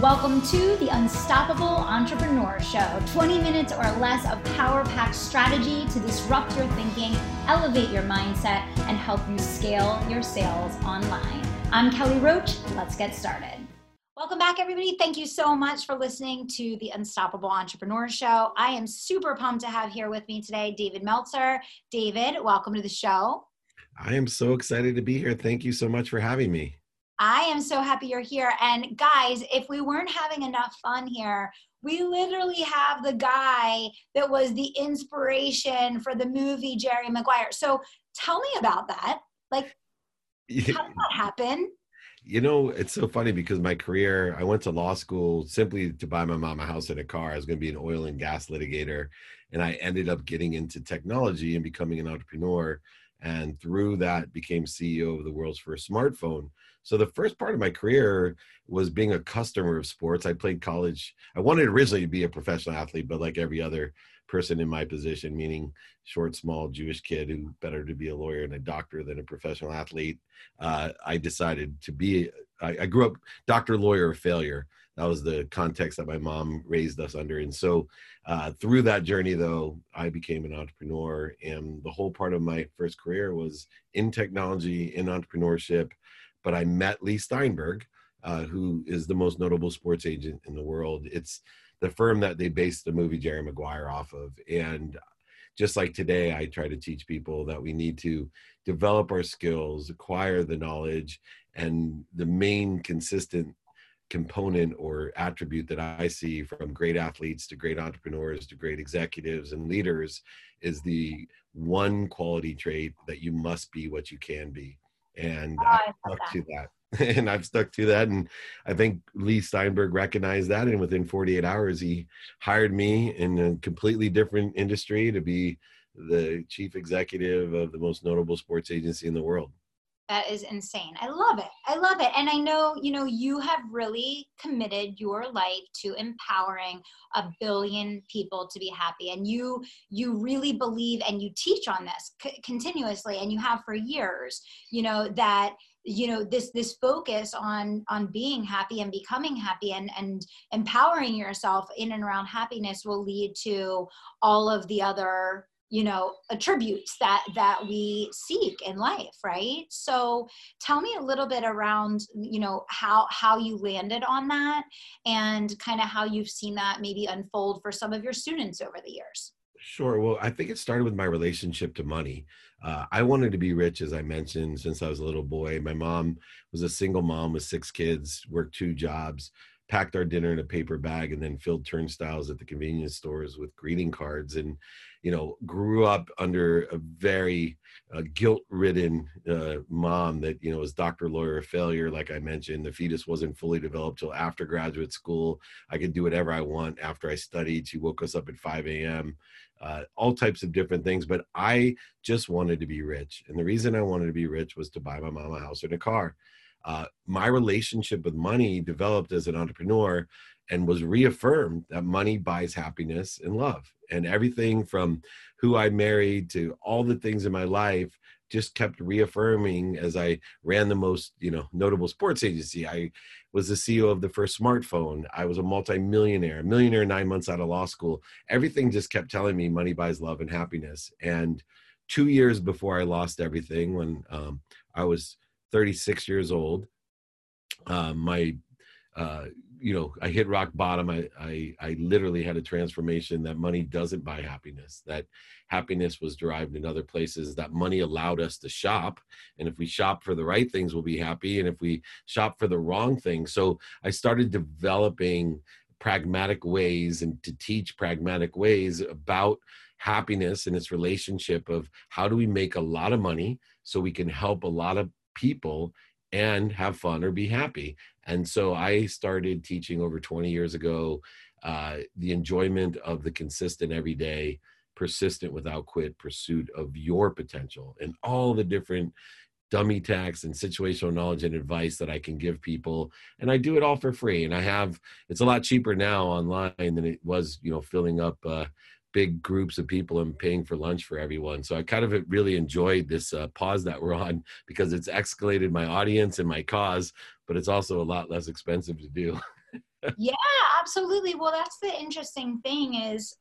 Welcome to the Unstoppable Entrepreneur Show 20 minutes or less of power packed strategy to disrupt your thinking, elevate your mindset, and help you scale your sales online. I'm Kelly Roach. Let's get started. Welcome back, everybody. Thank you so much for listening to the Unstoppable Entrepreneur Show. I am super pumped to have here with me today David Meltzer. David, welcome to the show. I am so excited to be here. Thank you so much for having me. I am so happy you're here. And guys, if we weren't having enough fun here, we literally have the guy that was the inspiration for the movie Jerry Maguire. So tell me about that. Like, how did that happen? You know, it's so funny because my career, I went to law school simply to buy my mom a house and a car. I was going to be an oil and gas litigator. And I ended up getting into technology and becoming an entrepreneur. And through that, became CEO of the world's first smartphone. So the first part of my career was being a customer of sports. I played college. I wanted originally to be a professional athlete, but like every other person in my position, meaning short, small Jewish kid who better to be a lawyer and a doctor than a professional athlete. Uh, I decided to be. I, I, grew up doctor, lawyer, failure. That was the context that my mom raised us under. And so, uh, through that journey, though, I became an entrepreneur, and the whole part of my first career was in technology, in entrepreneurship. But I met Leigh Steinberg, uh, who is the most notable sports agent in the world. It's the firm that they based the movie Jerry Maguire off of. And just like today, I try to teach people that we need to develop our skills, acquire the knowledge, and the main consistent component or attribute that I see from great athletes to great entrepreneurs to great executives and leaders is the one quality trait that you must be what you can be. And oh, I stuck that. to that. and I've stuck to that. And I think Leigh Steinberg recognized that. And within 48 hours, he hired me in a completely different industry to be the chief executive of the most notable sports agency in the world. That is insane. I love it. I love it. And I know, you know, you have really committed your life to empowering a billion people to be happy. And you you really believe and you teach on this c- continuously and you have for years, you know, that you know this this focus on on being happy and becoming happy and and empowering yourself in and around happiness will lead to all of the other you know attributes that that we seek in life right so tell me a little bit around you know how how you landed on that and kind of how you've seen that maybe unfold for some of your students over the years Sure. Well, I think it started with my relationship to money. Uh, I wanted to be rich, as I mentioned, since I was a little boy. My mom was a single mom with six kids, worked two jobs, packed our dinner in a paper bag, and then filled turnstiles at the convenience stores with greeting cards. And, you know, grew up under a very uh, guilt ridden uh, mom that, you know, was doctor, lawyer, failure. Like I mentioned, the fetus wasn't fully developed till after graduate school. I could do whatever I want after I studied. She woke us up at 5 a.m uh, all types of different things. But I just wanted to be rich. And the reason I wanted to be rich was to buy my mom a house and a car. Uh, my relationship with money developed as an entrepreneur and was reaffirmed that money buys happiness and love. And everything from who I married to all the things in my life just kept reaffirming as I ran the most, you know, notable sports agency. I was the CEO of the first smartphone. I was a multimillionaire, millionaire nine months out of law school. Everything just kept telling me money buys love and happiness. And two years before I lost everything, when um, I was 36 years old, uh, my uh, you know, I hit rock bottom. I, I, I literally had a transformation that money doesn't buy happiness, that happiness was derived in other places, that money allowed us to shop. And if we shop for the right things, we'll be happy. And if we shop for the wrong things. So I started developing pragmatic ways and to teach pragmatic ways about happiness and its relationship of how do we make a lot of money so we can help a lot of people and have fun or be happy. And so I started teaching over 20 years ago uh, the enjoyment of the consistent everyday, persistent without quit pursuit of your potential and all the different dummy tax and situational knowledge and advice that I can give people. And I do it all for free. And I have, it's a lot cheaper now online than it was, you know, filling up uh, big groups of people and paying for lunch for everyone. So I kind of really enjoyed this uh, pause that we're on because it's escalated my audience and my cause, but it's also a lot less expensive to do. yeah, absolutely. Well, that's the interesting thing is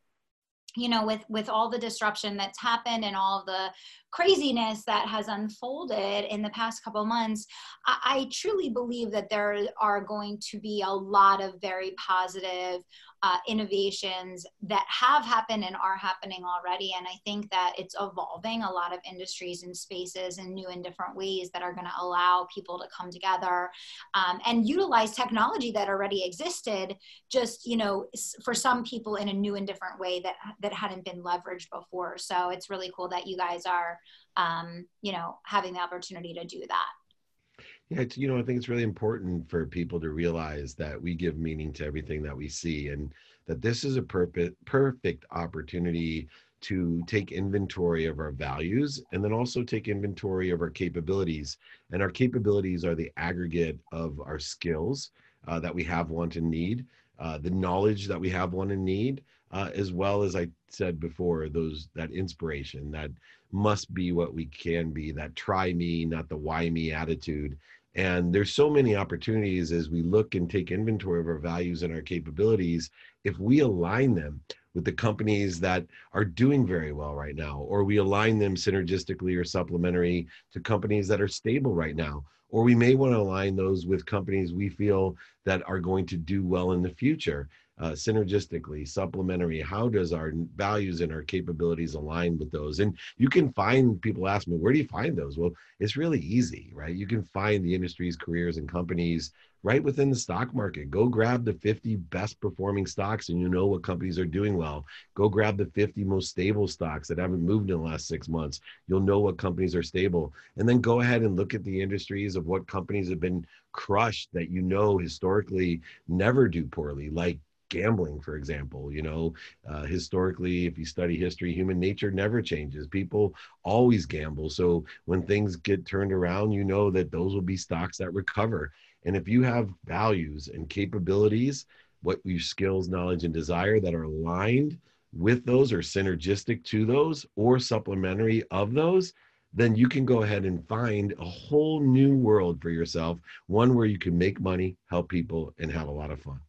you know with with all the disruption that's happened and all the craziness that has unfolded in the past couple months I, I, truly believe that there are going to be a lot of very positive uh, innovations that have happened and are happening already. And I think that it's evolving a lot of industries and spaces in new and different ways that are going to allow people to come together um, and utilize technology that already existed, just, you know, for some people in a new and different way that, that hadn't been leveraged before. So it's really cool that you guys are, um, you know, having the opportunity to do that. Yeah, you know, I think it's really important for people to realize that we give meaning to everything that we see and that this is a perfect, perfect opportunity to take inventory of our values and then also take inventory of our capabilities. And our capabilities are the aggregate of our skills uh, that we have, want, and need, uh, the knowledge that we have, want, and need, uh, as well as I said before, those that inspiration that must be what we can be, that try me, not the why me attitude. And there's so many opportunities as we look and take inventory of our values and our capabilities. If we align them with the companies that are doing very well right now, or we align them synergistically or supplementary to companies that are stable right now, or we may want to align those with companies we feel that are going to do well in the future uh, synergistically, supplementary? How does our values and our capabilities align with those? And you can find people ask me, where do you find those? Well, it's really easy, right? You can find the industries, careers, and companies right within the stock market. Go grab the 50 best performing stocks and you know what companies are doing well. Go grab the 50 most stable stocks that haven't moved in the last six months. You'll know what companies are stable. And then go ahead and look at the industries of what companies have been crushed that you know historically never do poorly, like gambling, for example. You know, uh, historically, if you study history, human nature never changes. People always gamble. So when things get turned around, you know that those will be stocks that recover. And if you have values and capabilities, what your skills, knowledge, and desire that are aligned with those or synergistic to those or supplementary of those, then you can go ahead and find a whole new world for yourself, one where you can make money, help people, and have a lot of fun.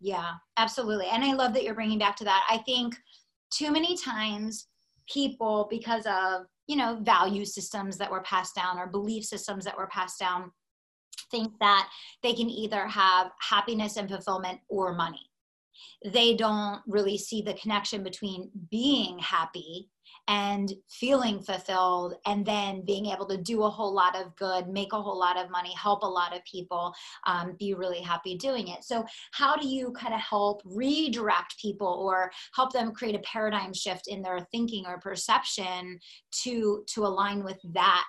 Yeah, absolutely. And I love that you're bringing back to that. I think too many times people, because of, you know, value systems that were passed down or belief systems that were passed down, think that they can either have happiness and fulfillment or money. They don't really see the connection between being happy and feeling fulfilled and then being able to do a whole lot of good make a whole lot of money help a lot of people um, be really happy doing it. So how do you kind of help redirect people or help them create a paradigm shift in their thinking or perception to to align with that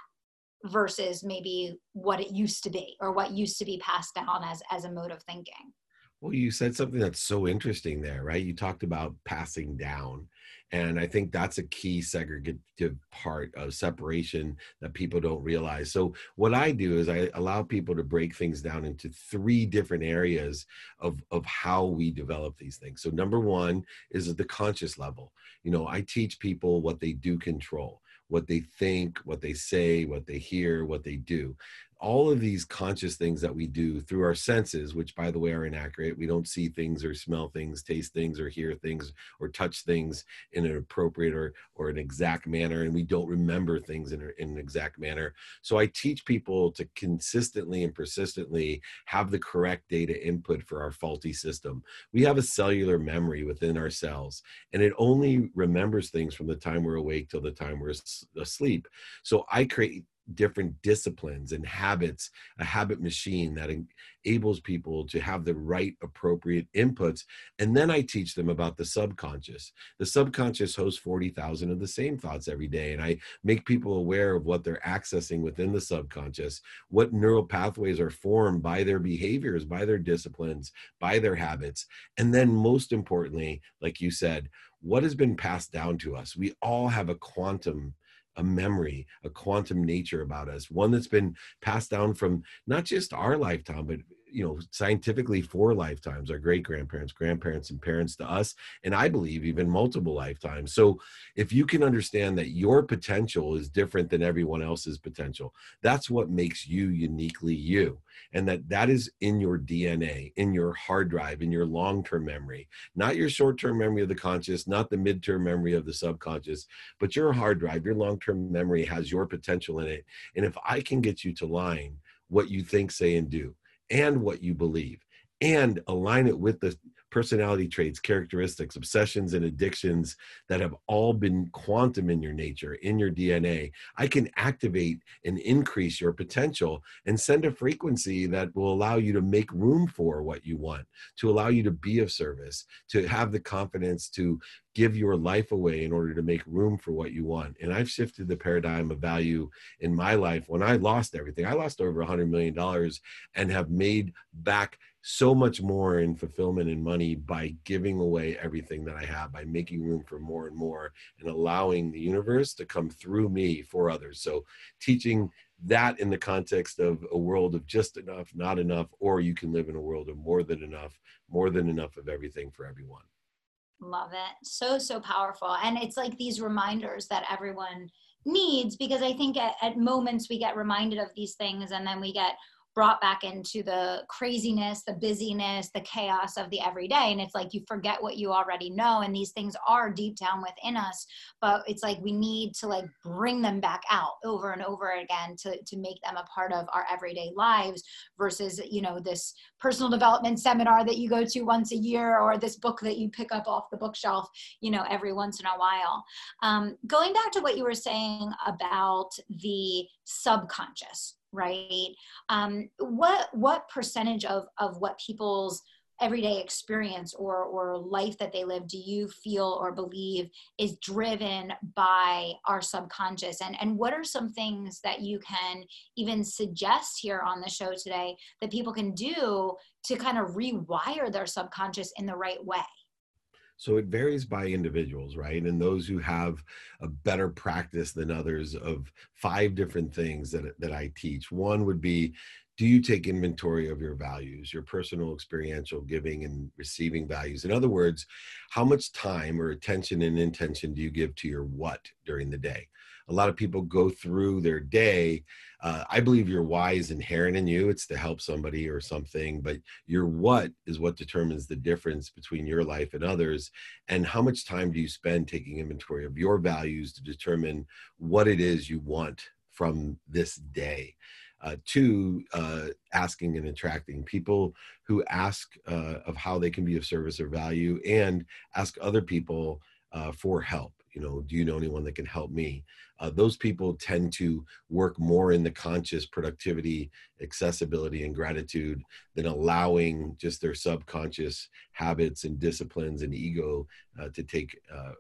versus maybe what it used to be or what used to be passed down as as a mode of thinking well you said something that's so interesting there right you talked about passing down and I think that's a key segregative part of separation that people don't realize. So, what I do is I allow people to break things down into three different areas of, of how we develop these things. So, number one is at the conscious level. You know, I teach people what they do control what they think, what they say, what they hear, what they do all of these conscious things that we do through our senses, which by the way are inaccurate. We don't see things or smell things, taste things or hear things or touch things in an appropriate or, or an exact manner. And we don't remember things in, in an exact manner. So I teach people to consistently and persistently have the correct data input for our faulty system. We have a cellular memory within our cells, and it only remembers things from the time we're awake till the time we're asleep. So I create different disciplines and habits, a habit machine that enables people to have the right appropriate inputs. And then I teach them about the subconscious. The subconscious hosts 40,000 of the same thoughts every day. And I make people aware of what they're accessing within the subconscious, what neural pathways are formed by their behaviors, by their disciplines, by their habits. And then, most importantly, like you said, what has been passed down to us? We all have a quantum a memory, a quantum nature about us, one that's been passed down from not just our lifetime, but you know scientifically four lifetimes our great grandparents grandparents and parents to us and i believe even multiple lifetimes. So if you can understand that your potential is different than everyone else's potential that's what makes you uniquely you and that that is in your dna in your hard drive in your long-term memory. Not your short-term memory of the conscious not the mid-term memory of the subconscious but your hard drive your long-term memory has your potential in it and if i can get you to line what you think say and do and what you believe and align it with the personality traits, characteristics, obsessions, and addictions that have all been quantum in your nature, in your DNA, I can activate and increase your potential and send a frequency that will allow you to make room for what you want, to allow you to be of service, to have the confidence to give your life away in order to make room for what you want. And I've shifted the paradigm of value in my life when I lost everything. I lost over a $100 million and have made back so much more in fulfillment and money by giving away everything that I have, by making room for more and more, and allowing the universe to come through me for others. So, teaching that in the context of a world of just enough, not enough, or you can live in a world of more than enough, more than enough of everything for everyone. Love it. So, so powerful. And it's like these reminders that everyone needs because I think at, at moments we get reminded of these things and then we get brought back into the craziness, the busyness, the chaos of the everyday. And it's like you forget what you already know. And these things are deep down within us, but it's like we need to like bring them back out over and over again to, to make them a part of our everyday lives versus, you know, this personal development seminar that you go to once a year or this book that you pick up off the bookshelf, you know, every once in a while. Um, going back to what you were saying about the subconscious, right? Um, what what percentage of of what people's everyday experience or or life that they live do you feel or believe is driven by our subconscious? And and what are some things that you can even suggest here on the show today that people can do to kind of rewire their subconscious in the right way so it varies by individuals, right? And those who have a better practice than others of five different things that, that I teach. One would be do you take inventory of your values, your personal experiential giving and receiving values? In other words, how much time or attention and intention do you give to your what during the day? A lot of people go through their day. Uh, I believe your why is inherent in you. It's to help somebody or something, but your what is what determines the difference between your life and others. And how much time do you spend taking inventory of your values to determine what it is you want from this day? Uh, to uh, asking and attracting people who ask uh, of how they can be of service or value and ask other people uh, for help you know do you know anyone that can help me? Uh, those people tend to work more in the conscious productivity accessibility and gratitude than allowing just their subconscious habits and disciplines and ego uh, to take uh,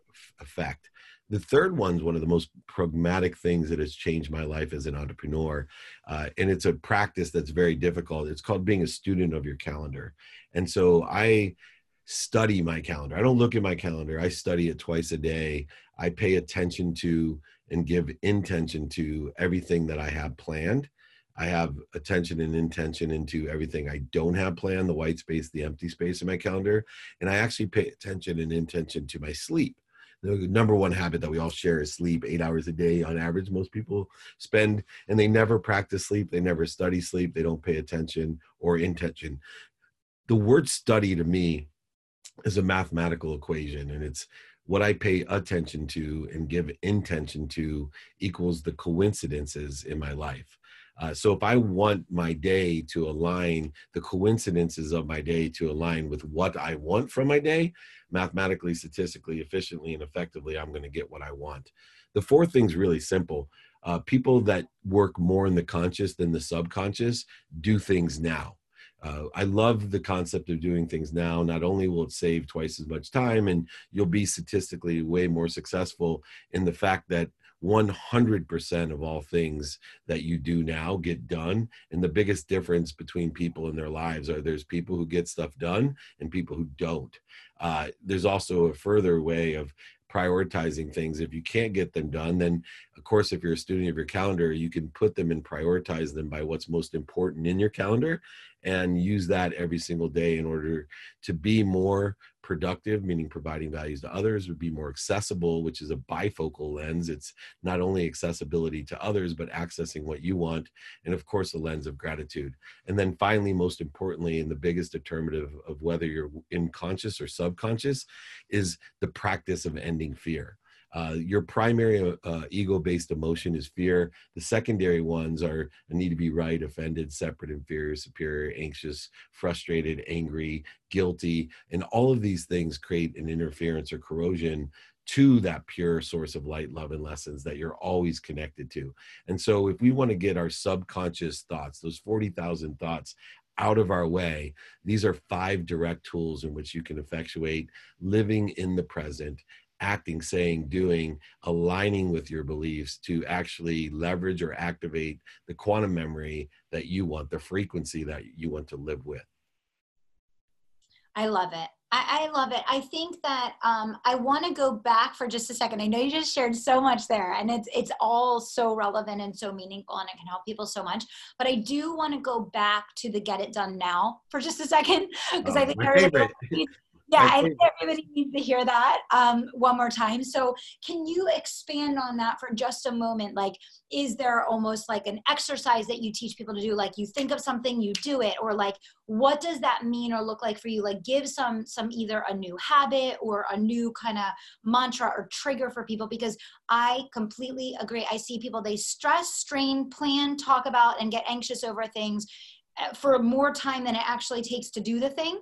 effect. The third one's one of the most pragmatic things that has changed my life as an entrepreneur uh, and it's a practice that's very difficult. It's called being a student of your calendar. And so i study my calendar. I don't look at my calendar. I study it twice a day. I pay attention to and give intention to everything that I have planned. I have attention and intention into everything I don't have planned, the white space, the empty space in my calendar. And I actually pay attention and intention to my sleep. The number one habit that we all share is sleep, eight hours a day on average. Most people spend, and they never practice sleep. They never study sleep. They don't pay attention or intention. The word study to me is a mathematical equation and it's what I pay attention to and give intention to equals the coincidences in my life. Uh, so if I want my day to align, the coincidences of my day to align with what I want from my day, mathematically, statistically, efficiently, and effectively, I'm going to get what I want. The fourth thing's really simple. Uh, people that work more in the conscious than the subconscious do things now uh, I love the concept of doing things now. Not only will it save twice as much time, and you'll be statistically way more successful in the fact that 100% of all things that you do now get done. And the biggest difference between people in their lives are there's people who get stuff done and people who don't. Uh, there's also a further way of prioritizing things. If you can't get them done, then of course, if you're a student of your calendar, you can put them and prioritize them by what's most important in your calendar and use that every single day in order to be more productive, meaning providing values to others, would be more accessible, which is a bifocal lens. It's not only accessibility to others, but accessing what you want. And of course, a lens of gratitude. And then finally, most importantly, and the biggest determinative of whether you're in conscious or subconscious is the practice of ending fear. Uh, your primary uh, ego-based emotion is fear. The secondary ones are need to be right, offended, separate, inferior, superior, anxious, frustrated, angry, guilty, and all of these things create an interference or corrosion to that pure source of light, love, and lessons that you're always connected to. And so, if we want to get our subconscious thoughts, those 40,000 thoughts, out of our way, these are five direct tools in which you can effectuate living in the present acting, saying, doing, aligning with your beliefs to actually leverage or activate the quantum memory that you want, the frequency that you want to live with. I love it. I, I love it. I think that um, I want to go back for just a second. I know you just shared so much there, and it's it's all so relevant and so meaningful, and it can help people so much. But I do want to go back to the get it done now for just a second because oh, I think yeah, I think everybody needs to hear that um, one more time. So, can you expand on that for just a moment? Like, is there almost like an exercise that you teach people to do? Like, you think of something, you do it, or like, what does that mean or look like for you? Like, give some some either a new habit or a new kind of mantra or trigger for people because I completely agree. I see people they stress, strain, plan, talk about, and get anxious over things eh, for more time than it actually takes to do the thing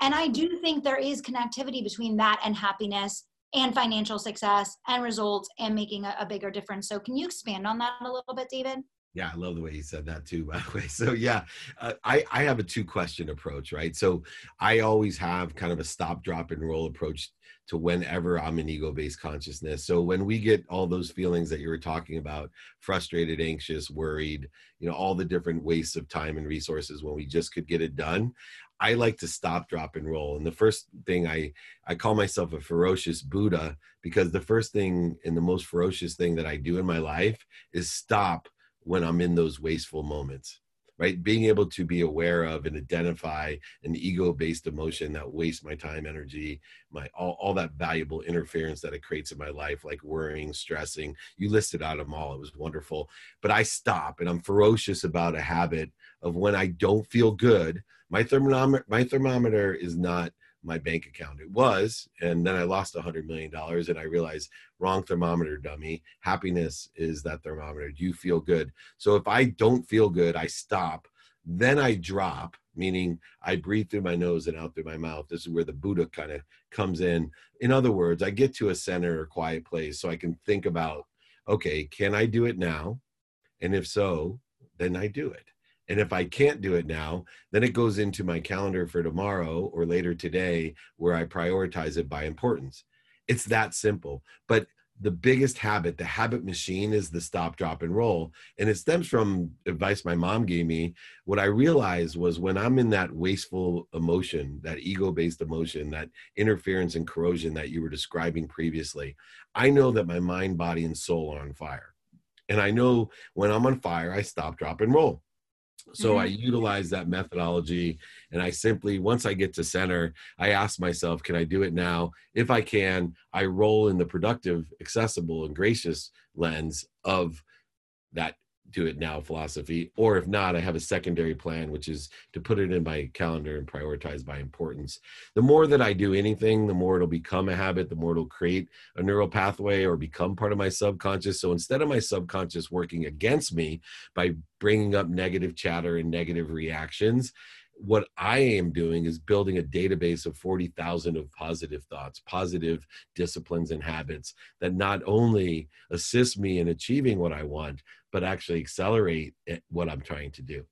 and I do think there is connectivity between that and happiness and financial success and results and making a, a, bigger difference. So, can you expand on that a little bit, David? Yeah, I love the way you said that too, by the way. So, yeah, uh, I, I have a two question approach, right? So, I always have kind of a stop, drop, and roll approach to whenever I'm in ego based consciousness. So, when we get all those feelings that you were talking about frustrated, anxious, worried, you know, all the different wastes of time and resources when we just could get it done, I like to stop, drop, and roll. And the first thing I I call myself a ferocious Buddha because the first thing and the most ferocious thing that I do in my life is stop when I'm in those wasteful moments. Right, being able to be aware of and identify an ego-based emotion that wastes my time, energy, my all, all that valuable interference that it creates in my life, like worrying, stressing. You listed out them all; it was wonderful. But I stop, and I'm ferocious about a habit of when I don't feel good my thermometer my thermometer is not my bank account. It was and then i lost a hundred million dollars and i realized wrong thermometer dummy. Happiness is that thermometer. Do you feel good? So if i don't feel good i stop. Then i drop meaning i breathe through my nose and out through my mouth. This is where the buddha kind of comes in. In other words i get to a center or quiet place so i can think about okay can i do it now? And if so then i do it and if I can't do it now, then it goes into my calendar for tomorrow or later today where I prioritize it by importance. It's that simple. But the biggest habit, the habit machine is the stop, drop, and roll. And it stems from advice my mom gave me. What I realized was when I'm in that wasteful emotion, that ego based emotion, that interference and corrosion that you were describing previously, I know that my mind, body, and soul are on fire. And I know when I'm on fire, I stop, drop, and roll. So mm-hmm. I utilize that methodology and I simply, once I get to center, I ask myself, can I do it now? If I can, I roll in the productive, accessible, and gracious lens of that do it now philosophy or if not i have a secondary plan which is to put it in my calendar and prioritize by importance. The more that i do anything the more it'll become a habit the more it'll create a neural pathway or become part of my subconscious. So instead of my subconscious working against me by bringing up negative chatter and negative reactions what I am doing is building a database of 40,000 of positive thoughts, positive disciplines and habits that not only assist me in achieving what I want, but actually accelerate what I'm trying to do.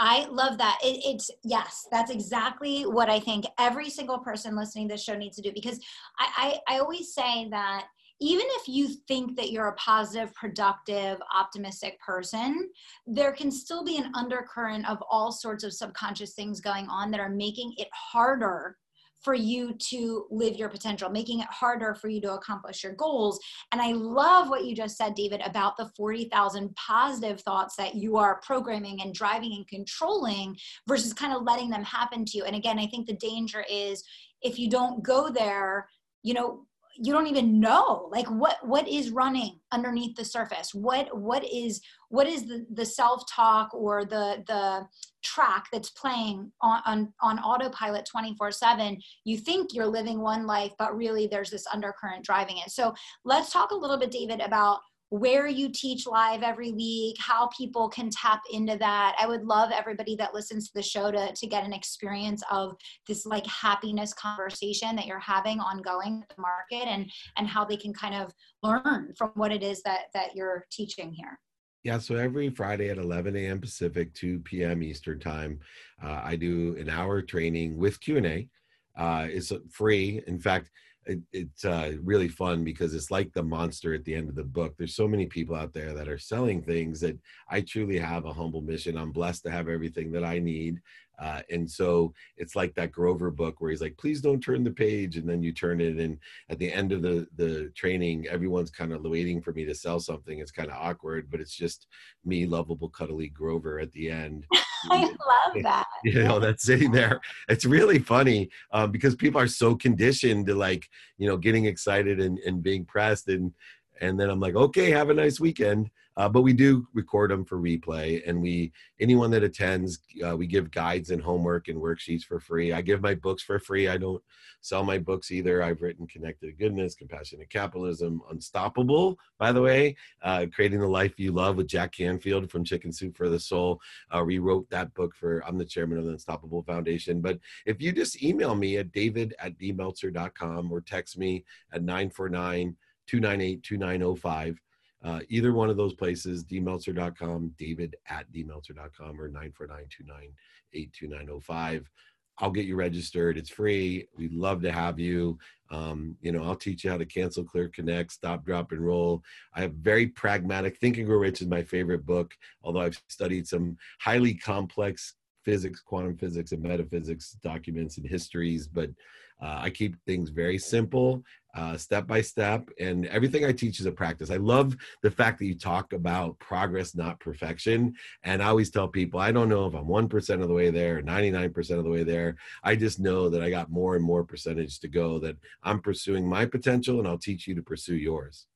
I love that. It, it's yes, that's exactly what I think every single person listening to this show needs to do because I, I, I always say that even if you think that you're a positive, productive, optimistic person, there can still be an undercurrent of all sorts of subconscious things going on that are making it harder for you to live your potential, making it harder for you to accomplish your goals. And I love what you just said, David, about the 40,000 positive thoughts that you are programming and driving and controlling versus kind of letting them happen to you. And again, I think the danger is if you don't go there, you know, you don't even know like what what is running underneath the surface? What what is what is the the self talk or the the track that's playing on on, on autopilot 24 7 you think you're living one life but really there's this undercurrent driving it. So let's talk a little bit david about where you teach live every week, how people can tap into that. I would love everybody that listens to the show to, to get an experience of this like happiness conversation that you're having ongoing with the market and and how they can kind of learn from what it is that that you're teaching here. Yeah, so every Friday at 11 a.m. Pacific, 2 p.m. Eastern time, uh, I do an hour training with Q and A. Uh, it's free. In fact, it, it's uh, really fun because it's like the monster at the end of the book. There's so many people out there that are selling things that I truly have a humble mission. I'm blessed to have everything that I need. Uh, and so it's like that Grover book where he's like, please don't turn the page. And then you turn it. And at the end of the, the training, everyone's kind of waiting for me to sell something. It's kind of awkward, but it's just me, lovable, cuddly Grover at the end. I love that. You know, that's sitting there. It's really funny um, because people are so conditioned to like, you know, getting excited and, and being pressed. And, and then I'm like, okay, have a nice weekend. Uh, but we do record them for replay, and we anyone that attends, uh, we give guides and homework and worksheets for free. I give my books for free. I don't sell my books either. I've written Connected to Goodness, Compassionate Capitalism, Unstoppable, by the way, uh, Creating the Life You Love with Jack Canfield from Chicken Soup for the Soul. Uh, rewrote that book for. I'm the chairman of the Unstoppable Foundation. But if you just email me at david at dmeltzer.com or text me at 949 298 2905 uh, either one of those places, dmeltzer.com, david at dmeltzer.com, or 949-29-82905. I'll get you registered. It's free. We'd love to have you. Um, you know, I'll teach you how to cancel, clear, connect, stop, drop, and roll. I have very pragmatic. Think and Grow Rich is my favorite book, although I've studied some highly complex physics, quantum physics, and metaphysics documents and histories, but uh, I keep things very simple, uh, step by step, and everything I teach is a practice. I love the fact that you talk about progress, not perfection. And I always tell people, I don't know if I'm 1% of the way there, 99% of the way there. I just know that I got more and more percentage to go, that I'm pursuing my potential, and I'll teach you to pursue yours.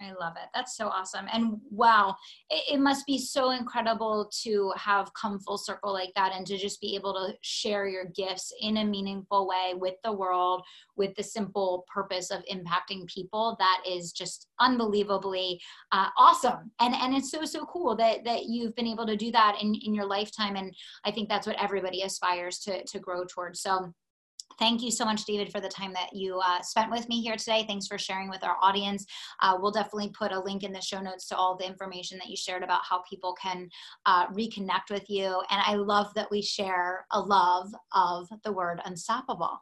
I love it. That's so awesome. And wow, it, it, must be so incredible to have come full circle like that and to just be able to share your gifts in a meaningful way with the world with the simple purpose of impacting people. That is just unbelievably uh, awesome. And, and it's so, so cool that, that you've been able to do that in, in your lifetime. And I think that's what everybody aspires to, to grow towards. So Thank you so much, David, for the time that you uh, spent with me here today. Thanks for sharing with our audience. Uh, we'll definitely put a link in the show notes to all the information that you shared about how people can uh, reconnect with you. And I love that we share a love of the word unstoppable.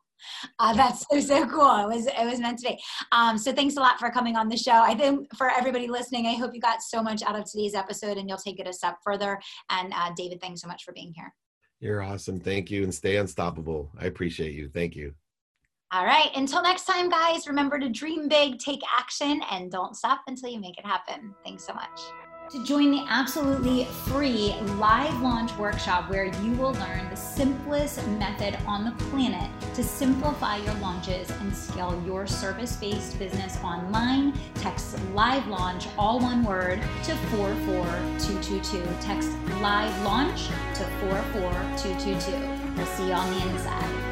Uh, that's so so cool. It was it was meant to be. Um, so thanks a lot for coming on the show. I think for everybody listening, I hope you got so much out of today's episode, and you'll take it a step further. And uh, David, thanks so much for being here. You're awesome. Thank you. And stay unstoppable. I appreciate you. Thank you. All right. Until next time, guys, remember to dream big, take action, and don't stop until you make it happen. Thanks so much to join the absolutely free live launch workshop where you will learn the simplest method on the planet to simplify your launches and scale your service based business online. Text live launch, all one word, to 44222. Text live launch to 44222. We'll see you on the inside.